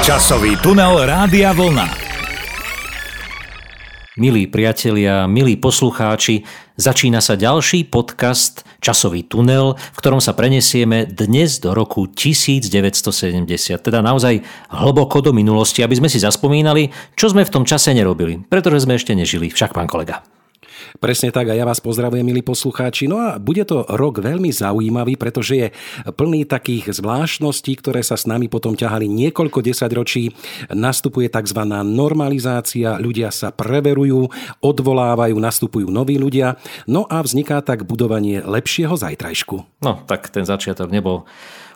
Časový tunel Rádia Vlna. Milí priatelia, milí poslucháči, začína sa ďalší podcast Časový tunel, v ktorom sa prenesieme dnes do roku 1970, teda naozaj hlboko do minulosti, aby sme si zaspomínali, čo sme v tom čase nerobili, pretože sme ešte nežili, však pán kolega. Presne tak a ja vás pozdravujem, milí poslucháči. No a bude to rok veľmi zaujímavý, pretože je plný takých zvláštností, ktoré sa s nami potom ťahali niekoľko desaťročí. Nastupuje tzv. normalizácia, ľudia sa preverujú, odvolávajú, nastupujú noví ľudia. No a vzniká tak budovanie lepšieho zajtrajšku. No, tak ten začiatok nebol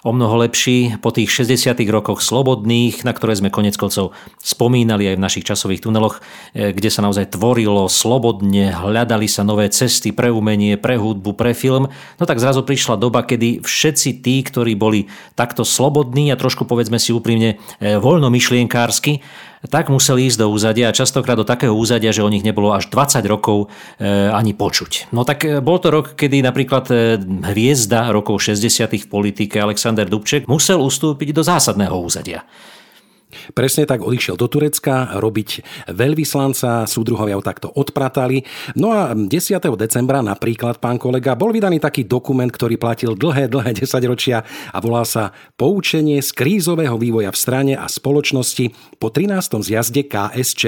o mnoho lepší po tých 60 rokoch slobodných, na ktoré sme konec koncov spomínali aj v našich časových tuneloch, e, kde sa naozaj tvorilo slobodne, hľadali sa nové cesty pre umenie, pre hudbu, pre film. No tak zrazu prišla doba, kedy všetci tí, ktorí boli takto slobodní a trošku povedzme si úprimne e, voľnomyšlienkársky, tak museli ísť do úzadia a častokrát do takého úzadia, že o nich nebolo až 20 rokov e, ani počuť. No tak e, bol to rok, kedy napríklad e, hviezda rokov 60. v politike Alexander Dubček musel ustúpiť do zásadného úzadia. Presne tak odišiel do Turecka robiť veľvyslanca, súdruhovia ho takto odpratali. No a 10. decembra napríklad, pán kolega, bol vydaný taký dokument, ktorý platil dlhé, dlhé desaťročia a volá sa Poučenie z krízového vývoja v strane a spoločnosti po 13. zjazde KSČ.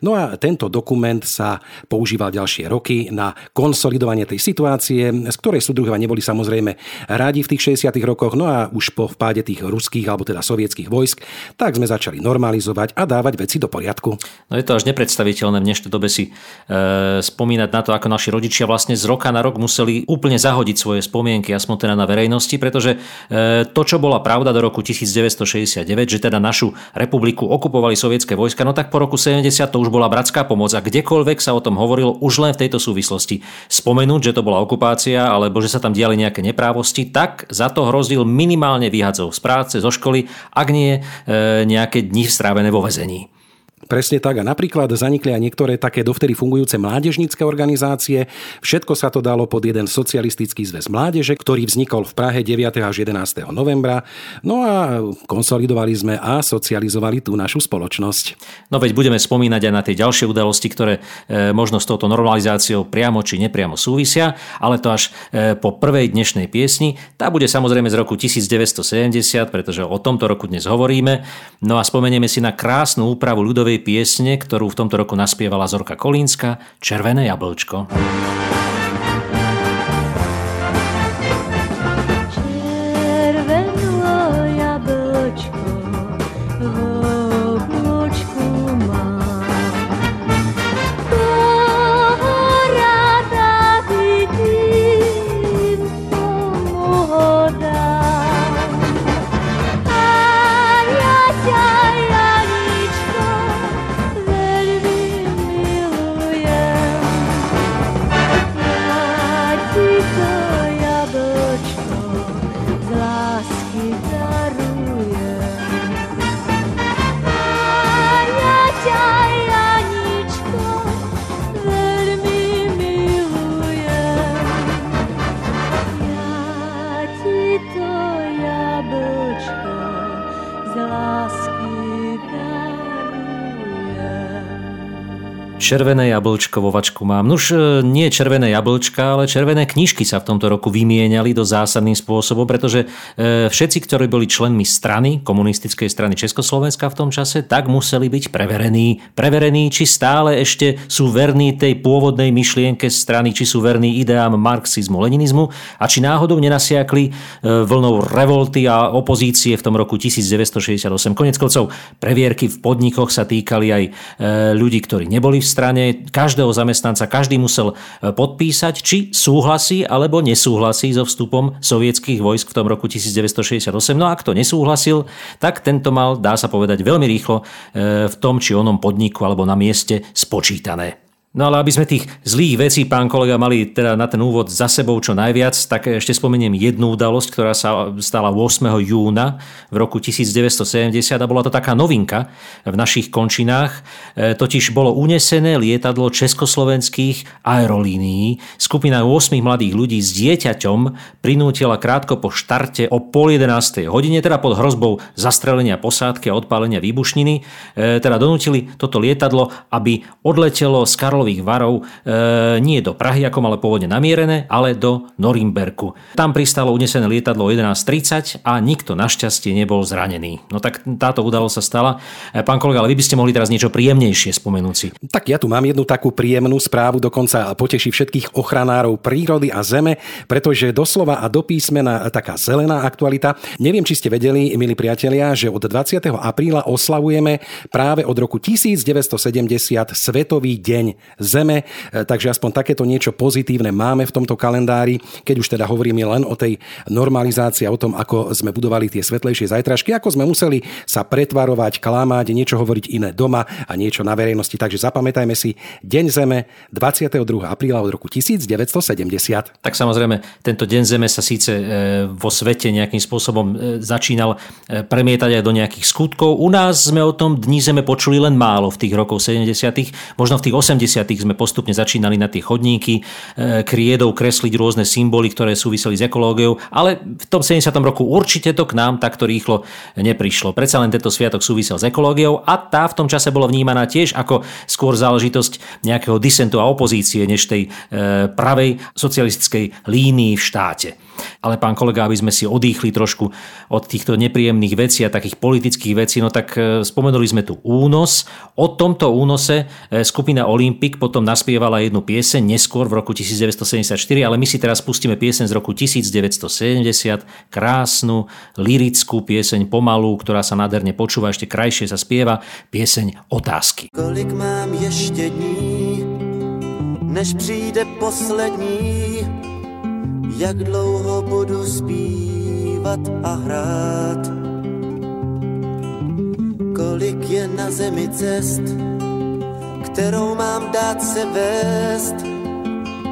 No a tento dokument sa používal ďalšie roky na konsolidovanie tej situácie, z ktorej súdruhovia neboli samozrejme radi v tých 60. rokoch, no a už po vpáde tých ruských alebo teda sovietských vojsk, tak sme začali začali normalizovať a dávať veci do poriadku. No je to až nepredstaviteľné v dnešnej dobe si e, spomínať na to, ako naši rodičia vlastne z roka na rok museli úplne zahodiť svoje spomienky, aspoň teda na verejnosti, pretože e, to, čo bola pravda do roku 1969, že teda našu republiku okupovali sovietské vojska, no tak po roku 70 to už bola bratská pomoc a kdekoľvek sa o tom hovorilo už len v tejto súvislosti. Spomenúť, že to bola okupácia alebo že sa tam diali nejaké neprávosti, tak za to hrozil minimálne výhadzov z práce, zo školy, ak nie e, nejaké nejaké dni strávené vo vezení. Presne tak a napríklad zanikli aj niektoré také dovtedy fungujúce mládežnícke organizácie. Všetko sa to dalo pod jeden socialistický zväz mládeže, ktorý vznikol v Prahe 9. až 11. novembra. No a konsolidovali sme a socializovali tú našu spoločnosť. No veď budeme spomínať aj na tie ďalšie udalosti, ktoré e, možno s touto normalizáciou priamo či nepriamo súvisia, ale to až e, po prvej dnešnej piesni. Tá bude samozrejme z roku 1970, pretože o tomto roku dnes hovoríme. No a spomenieme si na krásnu úpravu ľudovej piesne, ktorú v tomto roku naspievala Zorka Kolínska, Červené jablčko. Červené jablčko vo vačku mám. Nuž e, nie červené jablčka, ale červené knižky sa v tomto roku vymieniali do zásadným spôsobom, pretože e, všetci, ktorí boli členmi strany, komunistickej strany Československa v tom čase, tak museli byť preverení. Preverení, či stále ešte sú verní tej pôvodnej myšlienke strany, či sú verní ideám marxizmu, leninizmu a či náhodou nenasiakli e, vlnou revolty a opozície v tom roku 1968. Konec koncov previerky v podnikoch sa týkali aj ľudí, ktorí neboli v strane každého zamestnanca každý musel e, podpísať, či súhlasí alebo nesúhlasí so vstupom sovietských vojsk v tom roku 1968. No a ak to nesúhlasil, tak tento mal, dá sa povedať, veľmi rýchlo e, v tom či onom podniku alebo na mieste spočítané. No ale aby sme tých zlých vecí, pán kolega, mali teda na ten úvod za sebou čo najviac, tak ešte spomeniem jednu udalosť, ktorá sa stala 8. júna v roku 1970 a bola to taká novinka v našich končinách. E, totiž bolo unesené lietadlo československých aerolínií. Skupina 8 mladých ľudí s dieťaťom prinútila krátko po štarte o pol 11. hodine, teda pod hrozbou zastrelenia posádky a odpálenia výbušniny, e, teda donútili toto lietadlo, aby odletelo z Karlovy Karlových varov e, nie do Prahy, ako malo pôvodne namierené, ale do Norimberku. Tam pristalo unesené lietadlo 11.30 a nikto našťastie nebol zranený. No tak táto udalosť sa stala. E, pán kolega, ale vy by ste mohli teraz niečo príjemnejšie spomenúť si. Tak ja tu mám jednu takú príjemnú správu, dokonca poteší všetkých ochranárov prírody a zeme, pretože doslova a do písmena taká zelená aktualita. Neviem, či ste vedeli, milí priatelia, že od 20. apríla oslavujeme práve od roku 1970 Svetový deň Zeme, e, takže aspoň takéto niečo pozitívne máme v tomto kalendári, keď už teda hovoríme len o tej normalizácii a o tom, ako sme budovali tie svetlejšie zajtražky, ako sme museli sa pretvarovať, klamať, niečo hovoriť iné doma a niečo na verejnosti. Takže zapamätajme si Deň Zeme 22. apríla od roku 1970. Tak samozrejme, tento Deň Zeme sa síce e, vo svete nejakým spôsobom e, začínal premietať aj do nejakých skutkov. U nás sme o tom Dni Zeme počuli len málo v tých rokoch 70. Možno v tých 80 sme postupne začínali na tie chodníky e, kriedou kresliť rôzne symboly, ktoré súviseli s ekológiou, ale v tom 70. roku určite to k nám takto rýchlo neprišlo. Predsa len tento sviatok súvisel s ekológiou a tá v tom čase bola vnímaná tiež ako skôr záležitosť nejakého disentu a opozície než tej e, pravej socialistickej línii v štáte. Ale pán kolega, aby sme si odýchli trošku od týchto nepríjemných vecí a takých politických vecí, no tak e, spomenuli sme tu únos. O tomto únose e, skupina Olympic potom naspievala jednu pieseň neskôr v roku 1974, ale my si teraz pustíme pieseň z roku 1970, krásnu, lirickú pieseň pomalú, ktorá sa nádherne počúva, ešte krajšie sa spieva, pieseň Otázky. Kolik mám ešte dní, než přijde poslední jak dlouho budu zpívat a hrát. Kolik je na zemi cest, kterou mám dát se vést,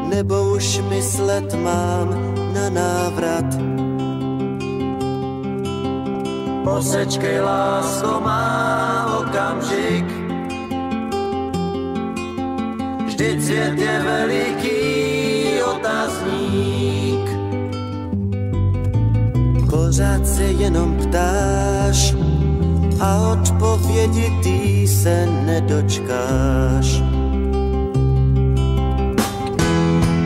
nebo už myslet mám na návrat. Posečkej, lásko, má okamžik, vždyť svět je veliký pořád se jenom ptáš a odpovědi ty se nedočkáš.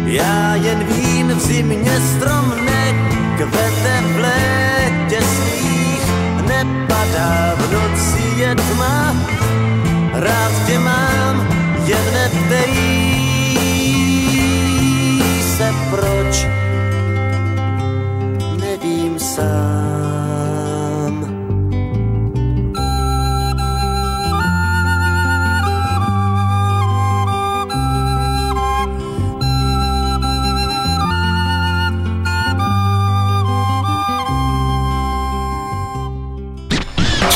Já jen vím, v zimě strom nekvete v létě svých, nepadá v noci je tma, rád tě mám,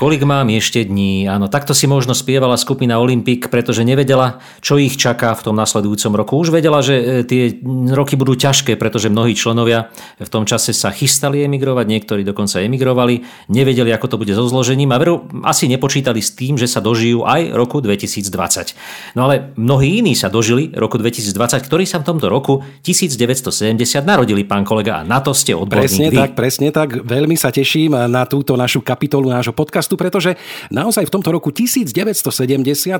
Kolik mám ešte dní? Áno, takto si možno spievala skupina Olympic, pretože nevedela, čo ich čaká v tom nasledujúcom roku. Už vedela, že e, tie roky budú ťažké, pretože mnohí členovia v tom čase sa chystali emigrovať, niektorí dokonca emigrovali, nevedeli, ako to bude so zložením a veru asi nepočítali s tým, že sa dožijú aj roku 2020. No ale mnohí iní sa dožili roku 2020, ktorí sa v tomto roku 1970 narodili, pán kolega, a na to ste odborník. Presne vy. tak, presne tak. Veľmi sa teším na túto našu kapitolu nášho podcastu podcastu, pretože naozaj v tomto roku 1970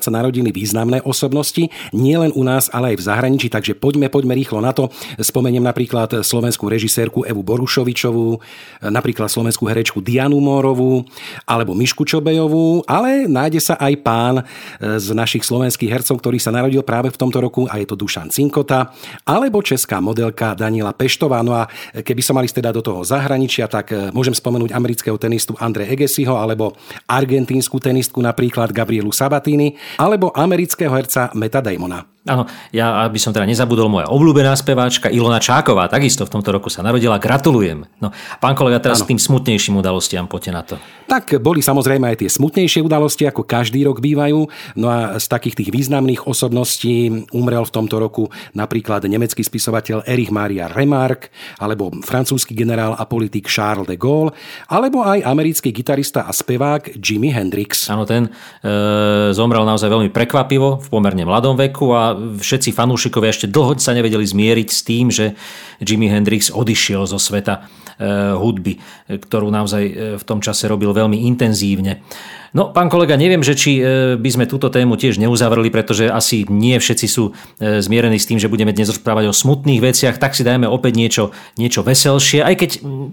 sa narodili významné osobnosti, nielen u nás, ale aj v zahraničí, takže poďme, poďme rýchlo na to. Spomeniem napríklad slovenskú režisérku Evu Borušovičovú, napríklad slovenskú herečku Dianu Mórovú, alebo Mišku Čobejovú, ale nájde sa aj pán z našich slovenských hercov, ktorý sa narodil práve v tomto roku a je to Dušan Cinkota, alebo česká modelka Daniela Peštová. No a keby som mali teda do toho zahraničia, tak môžem spomenúť amerického tenistu Andre Egesiho alebo argentínsku tenistku napríklad Gabrielu Sabatini alebo amerického herca Meta Damona. Áno, ja aby som teda nezabudol, moja obľúbená speváčka Ilona Čáková takisto v tomto roku sa narodila. Gratulujem. No, pán kolega, teraz ano. tým smutnejším udalostiam poďte na to. Tak boli samozrejme aj tie smutnejšie udalosti, ako každý rok bývajú. No a z takých tých významných osobností umrel v tomto roku napríklad nemecký spisovateľ Erich Maria Remarque, alebo francúzsky generál a politik Charles de Gaulle, alebo aj americký gitarista a spevák Jimi Hendrix. Áno, ten e, zomrel naozaj veľmi prekvapivo v pomerne mladom veku a všetci fanúšikovia ešte dlho sa nevedeli zmieriť s tým, že Jimi Hendrix odišiel zo sveta e, hudby, ktorú naozaj e, v tom čase robil veľmi intenzívne. No, pán kolega, neviem, že či e, by sme túto tému tiež neuzavreli, pretože asi nie všetci sú e, zmierení s tým, že budeme dnes rozprávať o smutných veciach, tak si dajme opäť niečo, niečo veselšie, aj keď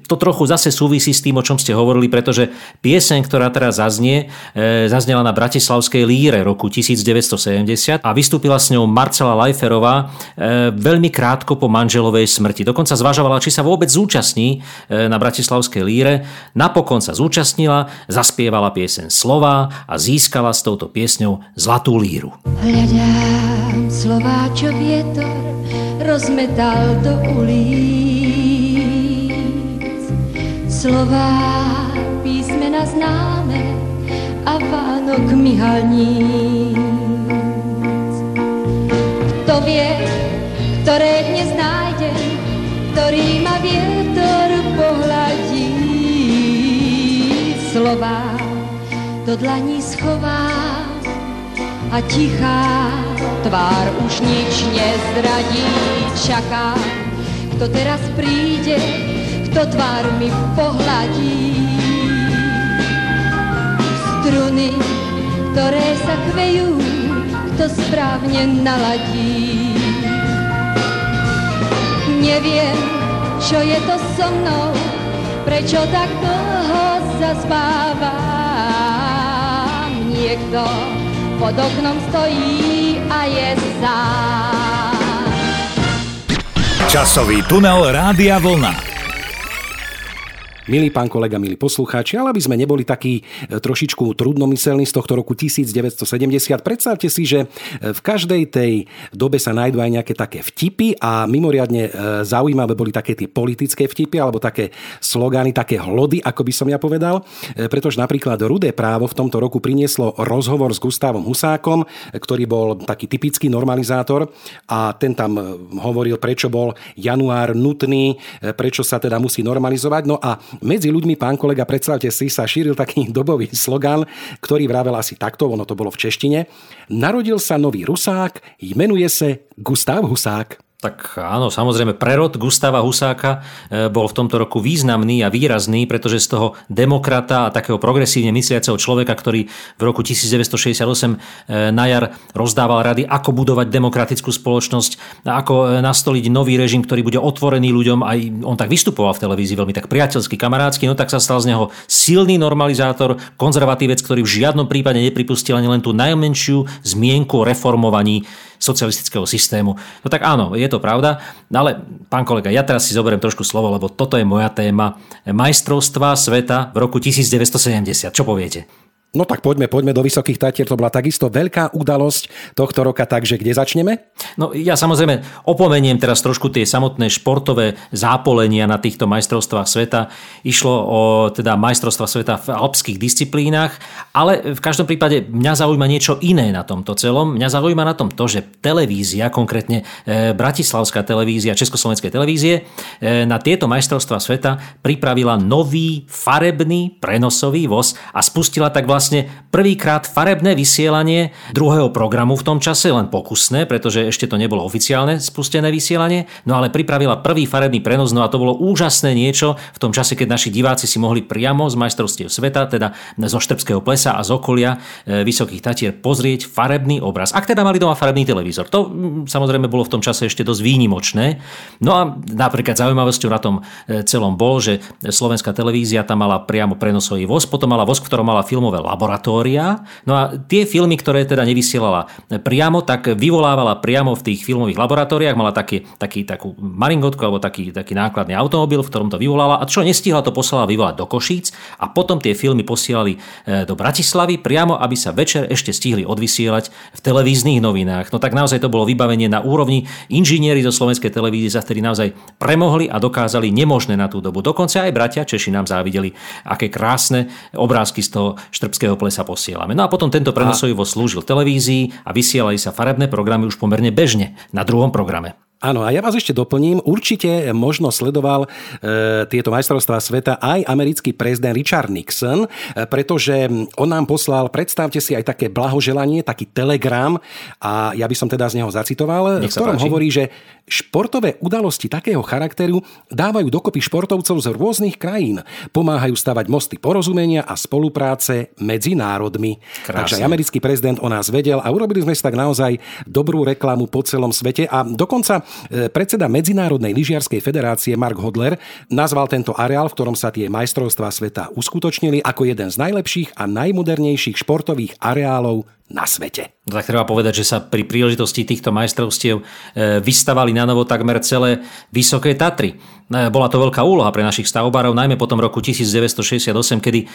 to trochu zase súvisí s tým, o čom ste hovorili, pretože pieseň, ktorá teraz zaznie, e, zaznela na Bratislavskej líre roku 1970 a vystúpila s ňou Marcela Lajferová veľmi krátko po manželovej smrti. Dokonca zvažovala, či sa vôbec zúčastní na Bratislavskej líre. Napokon sa zúčastnila, zaspievala pieseň slova a získala s touto piesňou Zlatú líru. Hľadám slova, čo vietor rozmetal do ulic. Slova písmena známe a Vánok myhalníc. Kto vie, ktoré dnes nájdem, ktorý ma vietor pohľadí. Slova do dlaní schová a tichá tvár už nič nezradí. Čaká, kto teraz príde, kto tvár mi pohľadí. Struny, ktoré sa chvejú, kto správne naladí. Neviem, čo je to so mnou, prečo tak dlho zaspávam niekto pod oknom stojí a je sám. Časový tunel Rádia Vlna. Milý pán kolega, milí poslucháči, ale aby sme neboli takí e, trošičku trudnomyselní z tohto roku 1970, predstavte si, že e, v každej tej dobe sa nájdú aj nejaké také vtipy a mimoriadne e, zaujímavé boli také tie politické vtipy alebo také slogány, také hlody, ako by som ja povedal, pretože napríklad Rudé právo v tomto roku prinieslo rozhovor s Gustavom Husákom, ktorý bol taký typický normalizátor a ten tam hovoril, prečo bol január nutný, prečo sa teda musí normalizovať. No a medzi ľuďmi, pán kolega, predstavte si, sa šíril taký dobový slogan, ktorý vravel asi takto, ono to bolo v češtine. Narodil sa nový Rusák, jmenuje sa Gustav Husák. Tak áno, samozrejme, prerod Gustava Husáka e, bol v tomto roku významný a výrazný, pretože z toho demokrata a takého progresívne mysliaceho človeka, ktorý v roku 1968 e, na jar rozdával rady, ako budovať demokratickú spoločnosť, ako e, nastoliť nový režim, ktorý bude otvorený ľuďom, aj on tak vystupoval v televízii veľmi tak priateľsky, kamarádsky, no tak sa stal z neho silný normalizátor, konzervatívec, ktorý v žiadnom prípade nepripustil ani len tú najmenšiu zmienku o reformovaní socialistického systému. No tak áno, je to pravda, ale pán kolega, ja teraz si zoberiem trošku slovo, lebo toto je moja téma. Majstrovstva sveta v roku 1970. Čo poviete? No tak poďme, poďme do Vysokých Tatier. To bola takisto veľká udalosť tohto roka, takže kde začneme? No ja samozrejme opomeniem teraz trošku tie samotné športové zápolenia na týchto majstrovstvách sveta. Išlo o teda majstrovstva sveta v alpských disciplínach, ale v každom prípade mňa zaujíma niečo iné na tomto celom. Mňa zaujíma na tom to, že televízia, konkrétne e, Bratislavská televízia, Československej televízie, e, na tieto majstrovstvá sveta pripravila nový farebný prenosový voz a spustila tak vlastne prvýkrát farebné vysielanie druhého programu v tom čase, len pokusné, pretože ešte to nebolo oficiálne spustené vysielanie, no ale pripravila prvý farebný prenos, no a to bolo úžasné niečo v tom čase, keď naši diváci si mohli priamo z majstrovstiev sveta, teda zo Štrbského plesa a z okolia e, Vysokých Tatier pozrieť farebný obraz. Ak teda mali doma farebný televízor. To samozrejme bolo v tom čase ešte dosť výnimočné. No a napríklad zaujímavosťou na tom e, celom bol, že slovenská televízia tam mala priamo prenosový voz, potom mala voz, ktorom mala filmové laboratória. No a tie filmy, ktoré teda nevysielala priamo, tak vyvolávala priamo v tých filmových laboratóriách, mala taký, taký, takú maringotku alebo taký, taký nákladný automobil, v ktorom to vyvolala a čo nestihla, to poslala vyvolať do Košíc a potom tie filmy posielali e, do Bratislavy priamo, aby sa večer ešte stihli odvysielať v televíznych novinách. No tak naozaj to bolo vybavenie na úrovni inžinieri zo slovenskej televízie, za ktorí naozaj premohli a dokázali nemožné na tú dobu. Dokonca aj bratia Češi nám závideli, aké krásne obrázky z toho štrbského plesa posielame. No a potom tento prenosovivo slúžil televízii a vysielali sa farebné programy už pomerne bežne na druhom programe. Áno, a ja vás ešte doplním. Určite možno sledoval e, tieto majstrovstvá sveta aj americký prezident Richard Nixon, e, pretože on nám poslal, predstavte si, aj také blahoželanie, taký telegram a ja by som teda z neho zacitoval, v ktorom páči. hovorí, že športové udalosti takého charakteru dávajú dokopy športovcov z rôznych krajín, pomáhajú stavať mosty porozumenia a spolupráce medzi národmi. Krásne. Takže aj americký prezident o nás vedel a urobili sme si tak naozaj dobrú reklamu po celom svete a dokonca E, predseda Medzinárodnej lyžiarskej federácie Mark Hodler nazval tento areál, v ktorom sa tie majstrovstvá sveta uskutočnili, ako jeden z najlepších a najmodernejších športových areálov na svete. No tak treba povedať, že sa pri príležitosti týchto majstrovstiev e, vystavali na novo takmer celé Vysoké Tatry. E, bola to veľká úloha pre našich stavbárov, najmä po tom roku 1968, kedy e,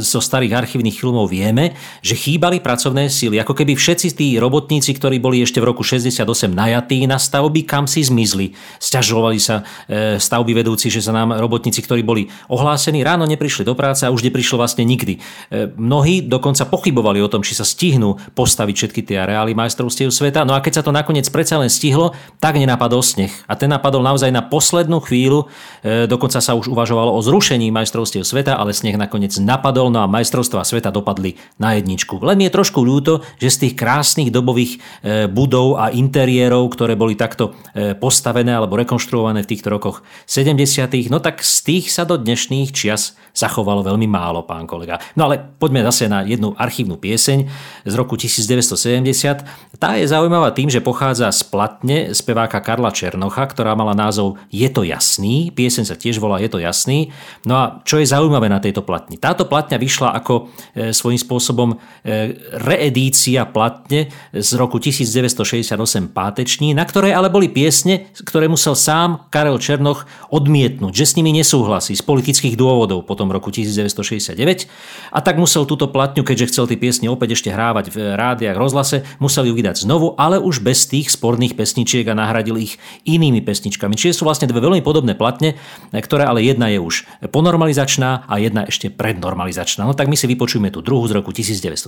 zo starých archívnych filmov vieme, že chýbali pracovné síly. Ako keby všetci tí robotníci, ktorí boli ešte v roku 68 najatí na stavby, kam si zmizli. Sťažovali sa stavby vedúci, že sa nám robotníci, ktorí boli ohlásení, ráno neprišli do práce a už neprišlo vlastne nikdy. Mnohí dokonca pochybovali o tom, či sa stihnú postaviť všetky tie areály majstrovstiev sveta. No a keď sa to nakoniec predsa len stihlo, tak nenapadol sneh. A ten napadol naozaj na poslednú chvíľu. E, dokonca sa už uvažovalo o zrušení majstrovstiev sveta, ale sneh nakoniec napadol, no a majstrovstvá sveta dopadli na jedničku. Len je trošku ľúto, že z tých krásnych dobových e, budov a interiérov, ktoré boli takto e, postavené alebo rekonštruované v týchto rokoch 70. No tak z tých sa do dnešných čias zachovalo veľmi málo, pán kolega. No ale poďme zase na jednu archívnu pieseň z roku 1970. Tá je zaujímavá tým, že pochádza z platne speváka Karla Černocha, ktorá mala názov Je to jasný. Pieseň sa tiež volá Je to jasný. No a čo je zaujímavé na tejto platni? Táto platňa vyšla ako e, svojím spôsobom e, reedícia platne z roku 1968 páteční, na ktorej ale boli piesne, ktoré musel sám Karel Černoch odmietnúť, že s nimi nesúhlasí z politických dôvodov po tom roku 1969 a tak musel túto platňu, keďže chcel tie piesne opäť ešte hrávať v rádiách, rozhlase, musel ju vydať znovu, ale už bez tých sporných pesničiek a nahradil ich inými pesničkami. Čiže sú vlastne dve veľmi podobné platne, ktoré ale jedna je už ponormalizačná a jedna ešte prednormalizačná. No tak my si vypočujeme tú druhú z roku 1970.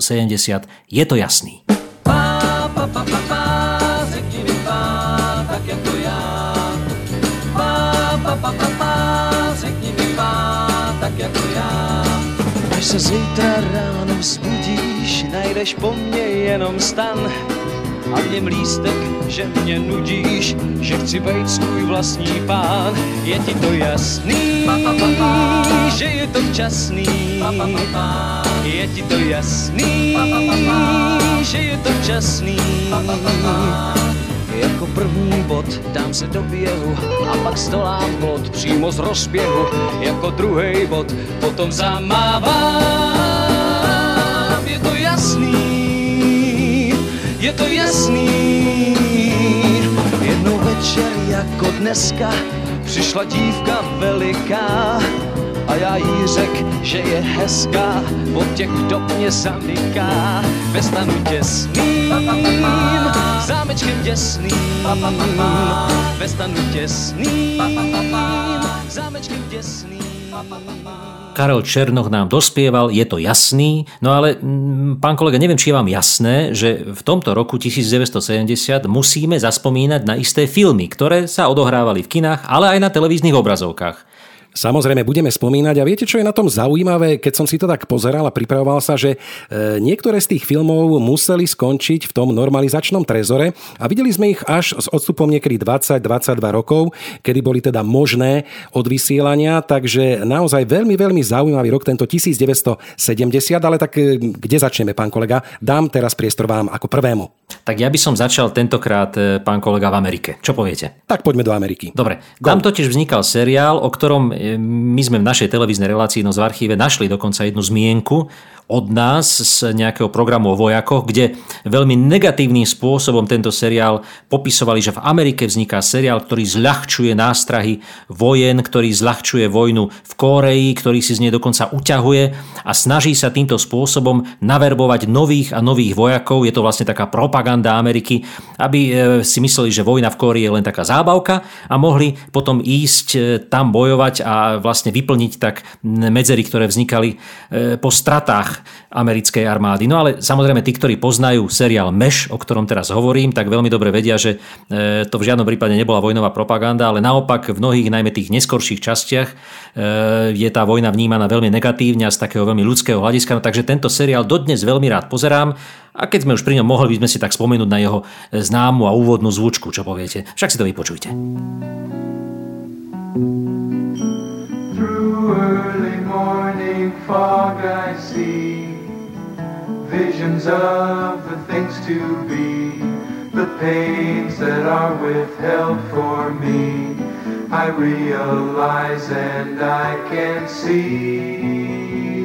Je to jasný. Pa, pa, pa, pa, pa. Až se zítra ráno vzbudíš, najdeš po mně jenom stan a v něm lístek, že mě nudíš, že chci být svůj vlastní pán. Je ti to jasný, že je to včasný, je ti to jasný, že je to včasný. Jako první bod dám se do běhu a pak stolám plot přímo z rozběhu. Jako druhý bod potom zamávám. Je to jasný, je to jasný. Jednou večer jako dneska přišla dívka veliká a já jí řek, že je hezká, od těch dob mě zamyká ve stanu těsným, zámečkem děsným, ve stanu těsným, zámečkem děsným. Karel Černoch nám dospieval, je to jasný, no ale mm, pán kolega, neviem, či je vám jasné, že v tomto roku 1970 musíme zaspomínať na isté filmy, ktoré sa odohrávali v kinách, ale aj na televíznych obrazovkách. Samozrejme, budeme spomínať a viete, čo je na tom zaujímavé, keď som si to tak pozeral a pripravoval sa, že e, niektoré z tých filmov museli skončiť v tom normalizačnom trezore a videli sme ich až s odstupom niekedy 20-22 rokov, kedy boli teda možné od vysielania, takže naozaj veľmi, veľmi zaujímavý rok tento 1970, ale tak e, kde začneme, pán kolega? Dám teraz priestor vám ako prvému. Tak ja by som začal tentokrát, e, pán kolega, v Amerike. Čo poviete? Tak poďme do Ameriky. Dobre, tam totiž vznikal seriál, o ktorom e, my sme v našej televíznej relácii no z archíve našli dokonca jednu zmienku od nás z nejakého programu o vojakoch, kde veľmi negatívnym spôsobom tento seriál popisovali, že v Amerike vzniká seriál, ktorý zľahčuje nástrahy vojen, ktorý zľahčuje vojnu v Kóreji, ktorý si z nej dokonca uťahuje a snaží sa týmto spôsobom naverbovať nových a nových vojakov. Je to vlastne taká propaganda Ameriky, aby e, si mysleli, že vojna v Kórii je len taká zábavka a mohli potom ísť e, tam bojovať a vlastne vyplniť tak medzery, ktoré vznikali e, po stratách americkej armády. No ale samozrejme tí, ktorí poznajú seriál Meš, o ktorom teraz hovorím, tak veľmi dobre vedia, že to v žiadnom prípade nebola vojnová propaganda, ale naopak v mnohých, najmä tých neskorších častiach, je tá vojna vnímaná veľmi negatívne a z takého veľmi ľudského hľadiska. No, takže tento seriál dodnes veľmi rád pozerám a keď sme už pri ňom mohli by sme si tak spomenúť na jeho známu a úvodnú zvučku, čo poviete. Však si to vypočujte. Visions of the things to be, the pains that are withheld for me. I realize and I can see.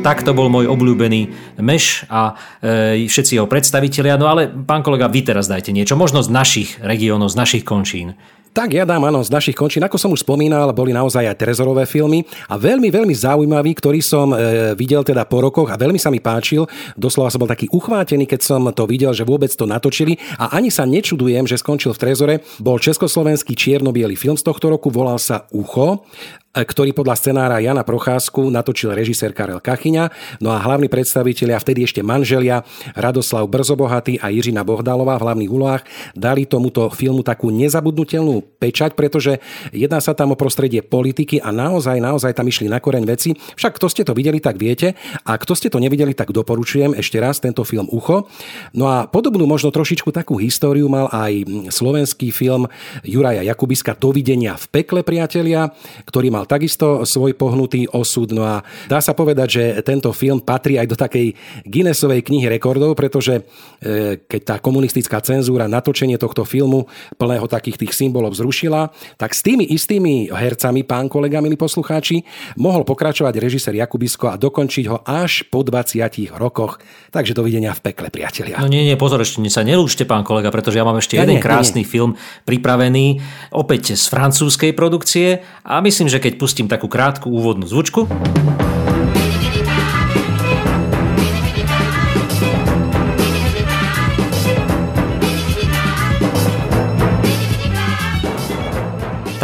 Tak to bol môj obľúbený Meš a e, všetci jeho predstavitelia. No ale, pán kolega, vy teraz dajte niečo. Možno z našich regiónov, z našich končín. Tak ja dám, áno, z našich končín. Ako som už spomínal, boli naozaj aj trezorové filmy a veľmi, veľmi zaujímavý, ktorý som e, videl teda po rokoch a veľmi sa mi páčil. Doslova som bol taký uchvátený, keď som to videl, že vôbec to natočili a ani sa nečudujem, že skončil v trezore. Bol československý čierno film z tohto roku, volal sa Ucho ktorý podľa scenára Jana Procházku natočil režisér Karel Kachyňa, no a hlavní predstavitelia, vtedy ešte manželia Radoslav Brzobohatý a Jiřina Bohdalová v hlavných úlohách dali tomuto filmu takú nezabudnutelnú pečať, pretože jedná sa tam o prostredie politiky a naozaj, naozaj tam išli na koreň veci. Však kto ste to videli, tak viete. A kto ste to nevideli, tak doporučujem ešte raz tento film Ucho. No a podobnú možno trošičku takú históriu mal aj slovenský film Juraja Jakubiska Dovidenia v pekle, priatelia, ktorý mal takisto svoj pohnutý osud. No a dá sa povedať, že tento film patrí aj do takej Guinnessovej knihy rekordov, pretože e, keď tá komunistická cenzúra natočenie tohto filmu plného takých tých symbolov zrušila, tak s tými istými hercami, pán kolega, milí poslucháči, mohol pokračovať režisér Jakubisko a dokončiť ho až po 20 rokoch. Takže dovidenia v pekle, priatelia. No nie, nie, pozor, ešte sa nelúšte, pán kolega, pretože ja mám ešte ja jeden nie, krásny nie. film pripravený, opäť z francúzskej produkcie a myslím, že keď pustím takú krátku úvodnú zvučku.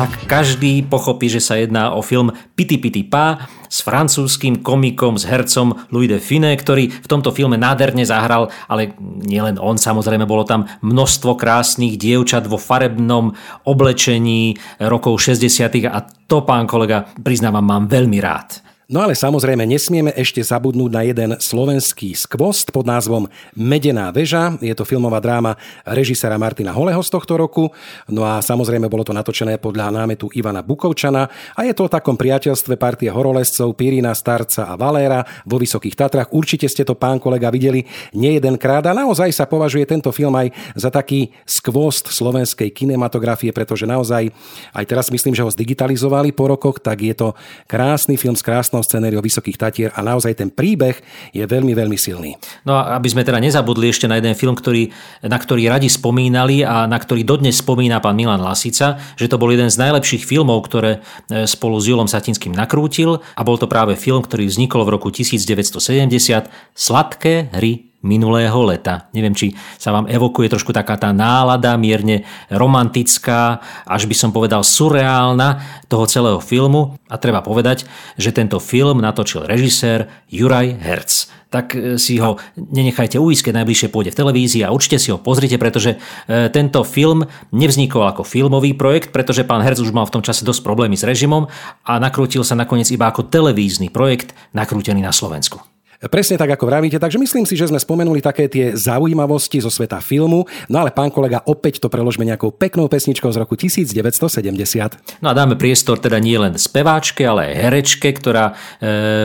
Tak každý pochopí, že sa jedná o film Pity Pity Pa s francúzským komikom, s hercom Louis de Fine, ktorý v tomto filme nádherne zahral, ale nielen on, samozrejme bolo tam množstvo krásnych dievčat vo farebnom oblečení rokov 60. a to, pán kolega, priznávam, mám veľmi rád. No ale samozrejme nesmieme ešte zabudnúť na jeden slovenský skvost pod názvom Medená väža. Je to filmová dráma režisera Martina Holeho z tohto roku. No a samozrejme bolo to natočené podľa námetu Ivana Bukovčana a je to o takom priateľstve partie horolescov Pirina, Starca a Valéra vo Vysokých Tatrach. Určite ste to, pán kolega, videli nie jedenkrát a naozaj sa považuje tento film aj za taký skvost slovenskej kinematografie, pretože naozaj aj teraz myslím, že ho zdigitalizovali po rokoch, tak je to krásny film s krásnou scenériou Vysokých Tatier a naozaj ten príbeh je veľmi, veľmi silný. No a aby sme teda nezabudli ešte na jeden film, ktorý, na ktorý radi spomínali a na ktorý dodnes spomína pán Milan Lasica, že to bol jeden z najlepších filmov, ktoré e, spolu s Julom Satinským nakrútil a bol to práve film, ktorý vznikol v roku 1970 Sladké hry minulého leta. Neviem, či sa vám evokuje trošku taká tá nálada, mierne romantická, až by som povedal surreálna toho celého filmu. A treba povedať, že tento film natočil režisér Juraj Herc tak e, si ho nenechajte uísť, keď najbližšie pôjde v televízii a určite si ho pozrite, pretože e, tento film nevznikol ako filmový projekt, pretože pán Herc už mal v tom čase dosť problémy s režimom a nakrútil sa nakoniec iba ako televízny projekt nakrútený na Slovensku. Presne tak, ako vravíte, takže myslím si, že sme spomenuli také tie zaujímavosti zo sveta filmu, no ale pán kolega, opäť to preložme nejakou peknou pesničkou z roku 1970. No a dáme priestor teda nie len speváčke, ale aj herečke, ktorá e,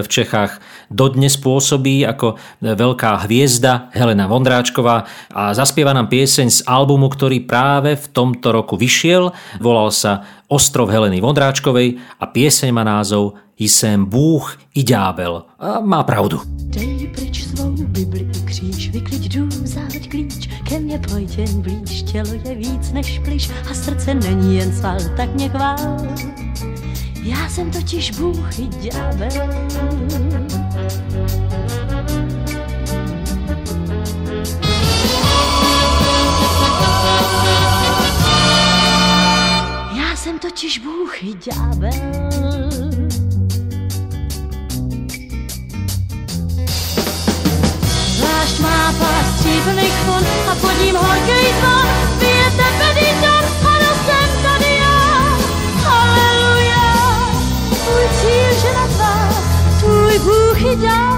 v Čechách dodnes pôsobí ako veľká hviezda Helena Vondráčková a zaspieva nám pieseň z albumu, ktorý práve v tomto roku vyšiel. Volal sa Ostrov Heleny Vondráčkovej a pieseň má názov Jsem Bůh i ďábel. A má pravdu. Dej pryč svou Bibli i kříž, vykliď dům, záveď klíč, ke mně pojď jen blíž, tělo je víc než plyš a srdce není jen sval, tak mě chvál. Já jsem totiž Bůh i ďábel. Jsem totiž Bůh i ďábel. Zvlášť má pás stříbrných fon a pod ním horký zvon. Bije tepelý dom, ano jsem tady já. Haleluja, tvůj cíl, že na tvá, tvůj Bůh i ďábel.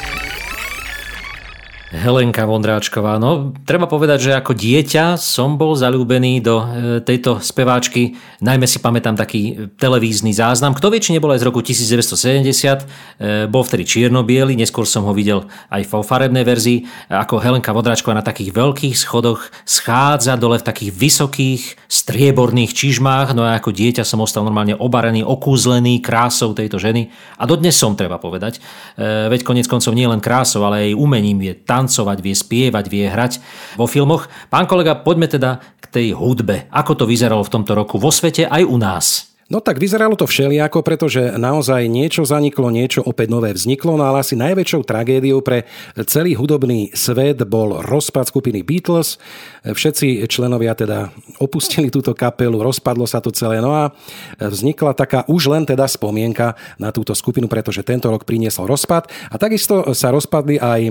Helenka Vondráčková. No, treba povedať, že ako dieťa som bol zalúbený do e, tejto speváčky. Najmä si pamätám taký televízny záznam. Kto vie, či nebol aj z roku 1970. E, bol vtedy čierno neskôr som ho videl aj vo farebnej verzii. Ako Helenka Vondráčková na takých veľkých schodoch schádza dole v takých vysokých strieborných čižmách. No a ako dieťa som ostal normálne obarený, okúzlený krásou tejto ženy. A dodnes som, treba povedať. E, veď konec koncov nie len krásou, ale aj umením je tam tancovať, vie spievať, vie hrať vo filmoch. Pán kolega, poďme teda k tej hudbe. Ako to vyzeralo v tomto roku vo svete aj u nás? No tak vyzeralo to všelijako, pretože naozaj niečo zaniklo, niečo opäť nové vzniklo, no ale asi najväčšou tragédiou pre celý hudobný svet bol rozpad skupiny Beatles. Všetci členovia teda opustili túto kapelu, rozpadlo sa to celé, no a vznikla taká už len teda spomienka na túto skupinu, pretože tento rok priniesol rozpad a takisto sa rozpadli aj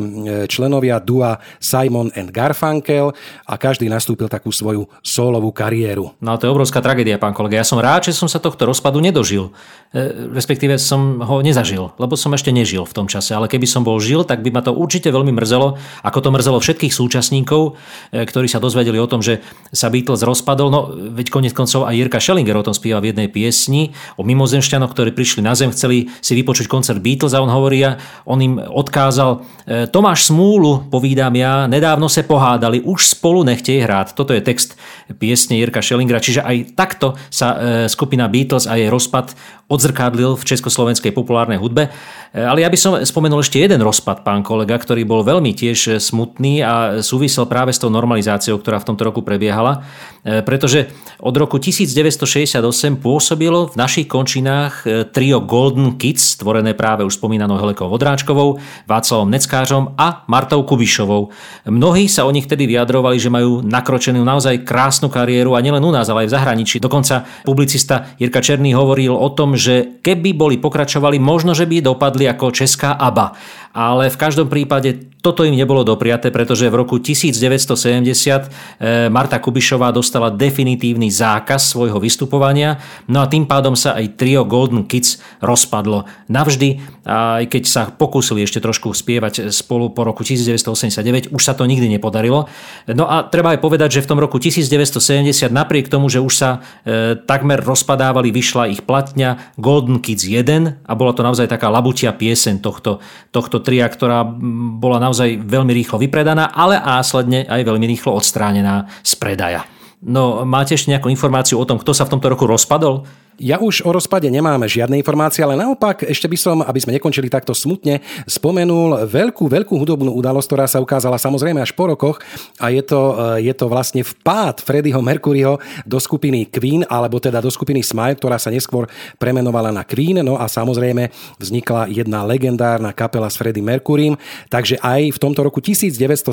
členovia dua Simon and Garfunkel a každý nastúpil takú svoju solovú kariéru. No to je obrovská tragédia, pán kolega. Ja som rád, že som sa to tohto rozpadu nedožil. E, respektíve som ho nezažil, lebo som ešte nežil v tom čase. Ale keby som bol žil, tak by ma to určite veľmi mrzelo, ako to mrzelo všetkých súčasníkov, e, ktorí sa dozvedeli o tom, že sa Beatles rozpadol. No, veď konec koncov aj Jirka Schellinger o tom spieva v jednej piesni o mimozemšťanoch, ktorí prišli na zem, chceli si vypočuť koncert Beatles a on hovorí, on im odkázal, e, Tomáš Smúlu, povídam ja, nedávno se pohádali, už spolu nechtej hrát. Toto je text piesne Jirka Schellingera, čiže aj takto sa skupina Beatles Beatles a jej rozpad odzrkadlil v československej populárnej hudbe. E, ale ja by som spomenul ešte jeden rozpad, pán kolega, ktorý bol veľmi tiež smutný a súvisel práve s tou normalizáciou, ktorá v tomto roku prebiehala. E, pretože od roku 1968 pôsobilo v našich končinách e, trio Golden Kids, stvorené práve už spomínanou Helekou Vodráčkovou, Václavom Neckářom a Martou Kubišovou. Mnohí sa o nich tedy vyjadrovali, že majú nakročenú naozaj krásnu kariéru a nielen u nás, ale aj v zahraničí. Dokonca publicista Jirka Černý hovoril o tom, že keby boli pokračovali, možno, že by dopadli ako česká ABBA. Ale v každom prípade toto im nebolo dopriaté, pretože v roku 1970 eh, Marta Kubišová dostala definitívny zákaz svojho vystupovania, no a tým pádom sa aj trio Golden Kids rozpadlo navždy, aj keď sa pokúsili ešte trošku spievať spolu po roku 1989, už sa to nikdy nepodarilo. No a treba aj povedať, že v tom roku 1970 napriek tomu, že už sa e, takmer rozpadávali, vyšla ich platňa Golden Kids 1 a bola to naozaj taká labutia piesen tohto, tohto tria, ktorá bola naozaj veľmi rýchlo vypredaná, ale následne aj veľmi rýchlo odstránená z predaja. No, máte ešte nejakú informáciu o tom, kto sa v tomto roku rozpadol? Ja už o rozpade nemáme žiadne informácie, ale naopak ešte by som, aby sme nekončili takto smutne, spomenul veľkú, veľkú hudobnú udalosť, ktorá sa ukázala samozrejme až po rokoch a je to, eh, je to vlastne vpád Freddieho Mercuryho do skupiny Queen, alebo teda do skupiny Smile, ktorá sa neskôr premenovala na Queen, no a samozrejme vznikla jedna legendárna kapela s Freddie Mercurym, takže aj v tomto roku 1970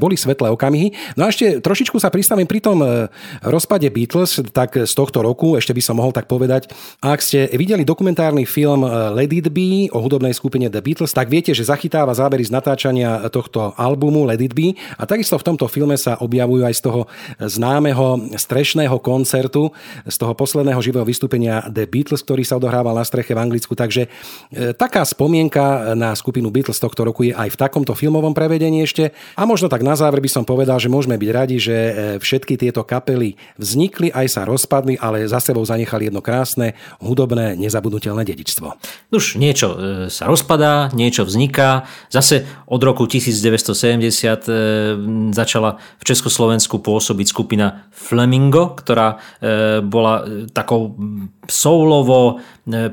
boli svetlé okamihy. No a ešte trošičku sa pristavím pri tom eh, rozpade Beatles, tak z tohto roku, ešte by som mohol tak povedať, povedať. Ak ste videli dokumentárny film eh, Let It Be o hudobnej skupine The Beatles, tak viete, že zachytáva zábery z natáčania tohto albumu Let It Be a takisto v tomto filme sa objavujú aj z toho známeho strešného koncertu, z toho posledného živého vystúpenia The Beatles, ktorý sa odohrával na streche v Anglicku. Takže e, taká spomienka na skupinu Beatles tohto roku je aj v takomto filmovom prevedení ešte. A možno tak na záver by som povedal, že môžeme byť radi, že e, všetky tieto kapely vznikli, aj sa rozpadli, ale za sebou zanechali jedno krásne, hudobné, nezabudnutelné dedičstvo. Už niečo e, sa rozpadá, niečo vzniká. Zase od roku 1970 začala v Československu pôsobiť skupina Flamingo, ktorá bola takou soulovo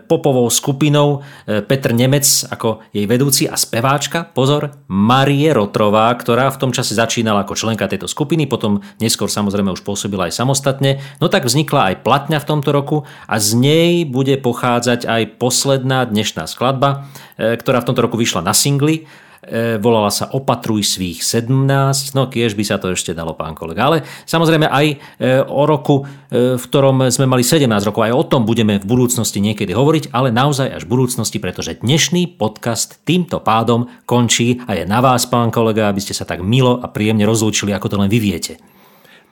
popovou skupinou Petr Nemec ako jej vedúci a speváčka, pozor, Marie Rotrová, ktorá v tom čase začínala ako členka tejto skupiny, potom neskôr samozrejme už pôsobila aj samostatne. No tak vznikla aj platňa v tomto roku a z nej bude pochádzať aj posledná dnešná skladba, ktorá v tomto roku vyšla na singli E, volala sa Opatruj svých 17, no kiež by sa to ešte dalo, pán kolega. Ale samozrejme aj e, o roku, e, v ktorom sme mali 17 rokov, aj o tom budeme v budúcnosti niekedy hovoriť, ale naozaj až v budúcnosti, pretože dnešný podcast týmto pádom končí a je na vás, pán kolega, aby ste sa tak milo a príjemne rozlúčili, ako to len vy viete.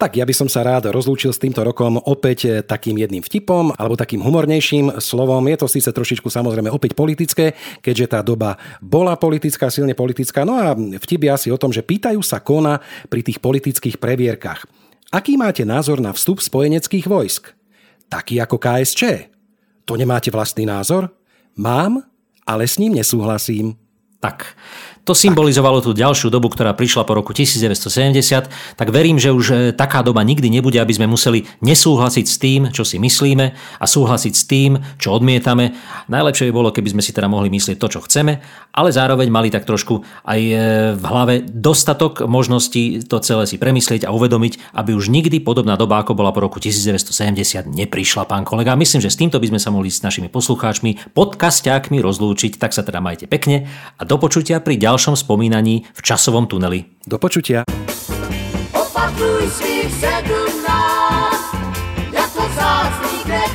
Tak ja by som sa rád rozlúčil s týmto rokom opäť eh, takým jedným vtipom alebo takým humornejším slovom. Je to síce trošičku samozrejme opäť politické, keďže tá doba bola politická, silne politická. No a vtip je asi o tom, že pýtajú sa kona pri tých politických previerkach. Aký máte názor na vstup spojeneckých vojsk? Taký ako KSČ. To nemáte vlastný názor? Mám, ale s ním nesúhlasím. Tak, to symbolizovalo tú ďalšiu dobu, ktorá prišla po roku 1970, tak verím, že už e, taká doba nikdy nebude, aby sme museli nesúhlasiť s tým, čo si myslíme a súhlasiť s tým, čo odmietame. Najlepšie by bolo, keby sme si teda mohli myslieť to, čo chceme, ale zároveň mali tak trošku aj e, v hlave dostatok možností to celé si premyslieť a uvedomiť, aby už nikdy podobná doba, ako bola po roku 1970, neprišla, pán kolega. Myslím, že s týmto by sme sa mohli s našimi poslucháčmi, podcastiákmi rozlúčiť, tak sa teda majte pekne a do počutia pri ďalšom ďalšom spomínaní v časovom tuneli. Do počutia. Svých sedmnáct, kvet.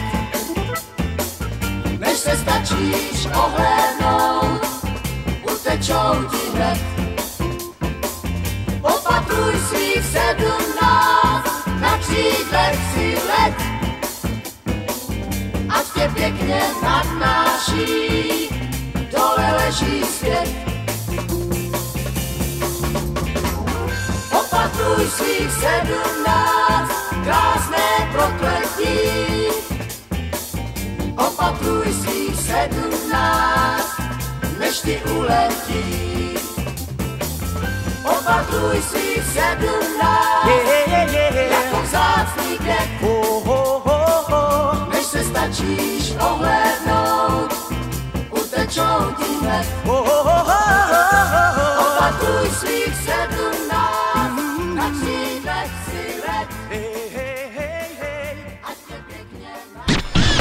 Než se stačíš ohlédnout, utečou ti hned. Opatruj svých sedmnáct, na křídlech si let. Ať tě pěkně nadnáší, dole leží svět. Opatruj svých sedmnáct, krásné prokletí. Opatruj svých sedmnáct, než ti uletí. Opatruj svých sedmnáct, yeah, yeah, yeah. jako vzácný květ. Oh, oh, oh, oh. Než se stačíš ohlédnout, utečou ti hned. Oh, oh, oh, oh, oh. Opatruj svých sedmnáct,